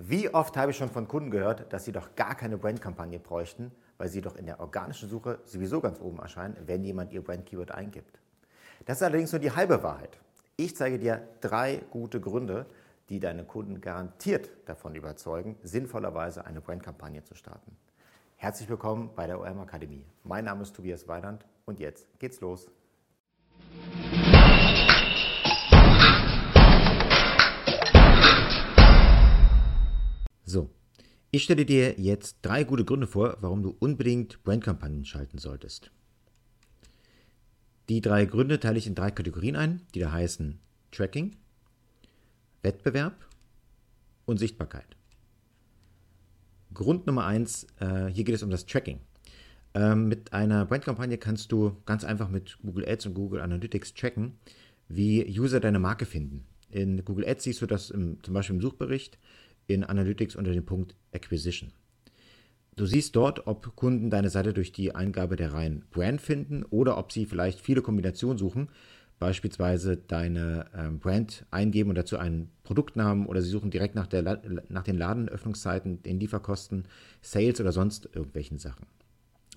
Wie oft habe ich schon von Kunden gehört, dass sie doch gar keine Brandkampagne bräuchten, weil sie doch in der organischen Suche sowieso ganz oben erscheinen, wenn jemand ihr Brand-Keyword eingibt. Das ist allerdings nur die halbe Wahrheit. Ich zeige dir drei gute Gründe, die deine Kunden garantiert davon überzeugen, sinnvollerweise eine Brandkampagne zu starten. Herzlich willkommen bei der OM Akademie. Mein Name ist Tobias Weidand und jetzt geht's los. So, ich stelle dir jetzt drei gute Gründe vor, warum du unbedingt Brandkampagnen schalten solltest. Die drei Gründe teile ich in drei Kategorien ein, die da heißen Tracking, Wettbewerb und Sichtbarkeit. Grund Nummer eins, äh, hier geht es um das Tracking. Ähm, mit einer Brandkampagne kannst du ganz einfach mit Google Ads und Google Analytics tracken, wie User deine Marke finden. In Google Ads siehst du das im, zum Beispiel im Suchbericht, in Analytics unter dem Punkt Acquisition. Du siehst dort, ob Kunden deine Seite durch die Eingabe der Reihen Brand finden oder ob sie vielleicht viele Kombinationen suchen, beispielsweise deine ähm, Brand eingeben und dazu einen Produktnamen oder sie suchen direkt nach, der, nach den Ladenöffnungszeiten, den Lieferkosten, Sales oder sonst irgendwelchen Sachen.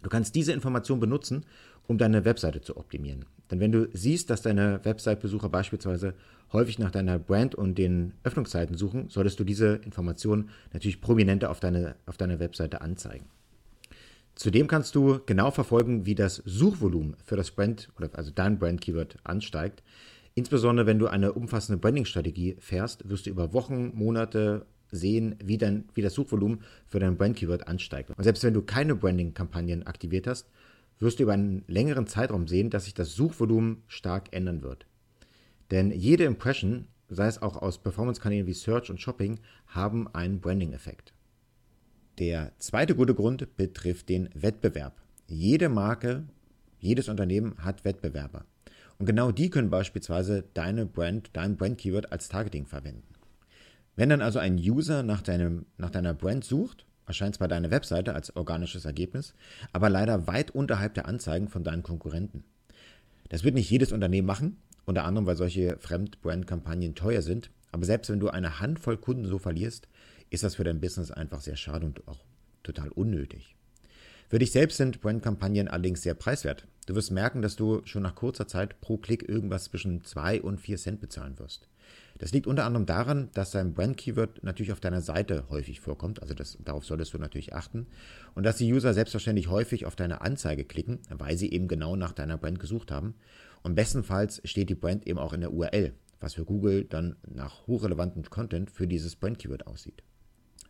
Du kannst diese Information benutzen, um deine Webseite zu optimieren. Denn wenn du siehst, dass deine Website-Besucher beispielsweise häufig nach deiner Brand und den Öffnungszeiten suchen, solltest du diese Informationen natürlich prominenter auf, deine, auf deiner Webseite anzeigen. Zudem kannst du genau verfolgen, wie das Suchvolumen für das Brand oder also dein Brand-Keyword ansteigt. Insbesondere wenn du eine umfassende Branding-Strategie fährst, wirst du über Wochen, Monate sehen, wie, dein, wie das Suchvolumen für dein Brand-Keyword ansteigt. Und selbst wenn du keine Branding-Kampagnen aktiviert hast, wirst du über einen längeren Zeitraum sehen, dass sich das Suchvolumen stark ändern wird. Denn jede Impression, sei es auch aus Performance-Kanälen wie Search und Shopping, haben einen Branding-Effekt. Der zweite gute Grund betrifft den Wettbewerb. Jede Marke, jedes Unternehmen hat Wettbewerber. Und genau die können beispielsweise deine Brand, dein Brand-Keyword als Targeting verwenden. Wenn dann also ein User nach, deinem, nach deiner Brand sucht, erscheint zwar deine Webseite als organisches Ergebnis, aber leider weit unterhalb der Anzeigen von deinen Konkurrenten. Das wird nicht jedes Unternehmen machen, unter anderem weil solche Fremdbrand-Kampagnen teuer sind, aber selbst wenn du eine Handvoll Kunden so verlierst, ist das für dein Business einfach sehr schade und auch total unnötig. Für dich selbst sind Brand-Kampagnen allerdings sehr preiswert. Du wirst merken, dass du schon nach kurzer Zeit pro Klick irgendwas zwischen 2 und 4 Cent bezahlen wirst. Das liegt unter anderem daran, dass dein Brand-Keyword natürlich auf deiner Seite häufig vorkommt, also das, darauf solltest du natürlich achten, und dass die User selbstverständlich häufig auf deine Anzeige klicken, weil sie eben genau nach deiner Brand gesucht haben. Und bestenfalls steht die Brand eben auch in der URL, was für Google dann nach hochrelevantem Content für dieses Brand-Keyword aussieht.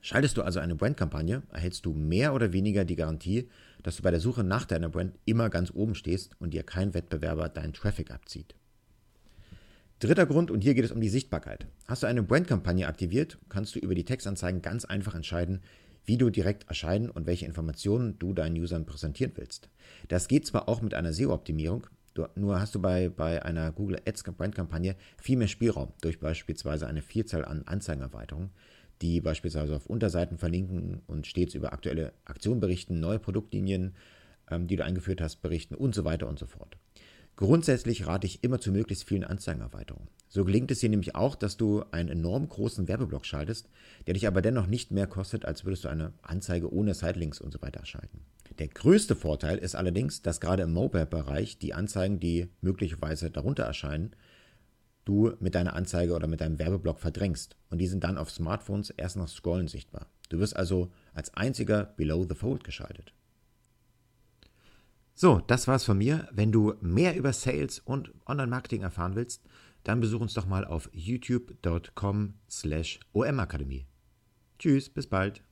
Schaltest du also eine Brandkampagne, erhältst du mehr oder weniger die Garantie, dass du bei der Suche nach deiner Brand immer ganz oben stehst und dir kein Wettbewerber deinen Traffic abzieht. Dritter Grund, und hier geht es um die Sichtbarkeit. Hast du eine Brandkampagne aktiviert, kannst du über die Textanzeigen ganz einfach entscheiden, wie du direkt erscheinen und welche Informationen du deinen Usern präsentieren willst. Das geht zwar auch mit einer SEO-Optimierung, nur hast du bei, bei einer Google Ads Brandkampagne viel mehr Spielraum durch beispielsweise eine Vielzahl an Anzeigenerweiterungen, die beispielsweise auf Unterseiten verlinken und stets über aktuelle Aktionen berichten, neue Produktlinien, ähm, die du eingeführt hast, berichten und so weiter und so fort. Grundsätzlich rate ich immer zu möglichst vielen Anzeigenerweiterungen. So gelingt es dir nämlich auch, dass du einen enorm großen Werbeblock schaltest, der dich aber dennoch nicht mehr kostet, als würdest du eine Anzeige ohne Sidelinks und so weiter schalten. Der größte Vorteil ist allerdings, dass gerade im Mobile-Bereich die Anzeigen, die möglicherweise darunter erscheinen, du mit deiner Anzeige oder mit deinem Werbeblock verdrängst und die sind dann auf Smartphones erst nach Scrollen sichtbar. Du wirst also als einziger Below the Fold geschaltet. So, das war's von mir. Wenn du mehr über Sales und Online-Marketing erfahren willst, dann besuch uns doch mal auf youtube.com slash omakademie. Tschüss, bis bald.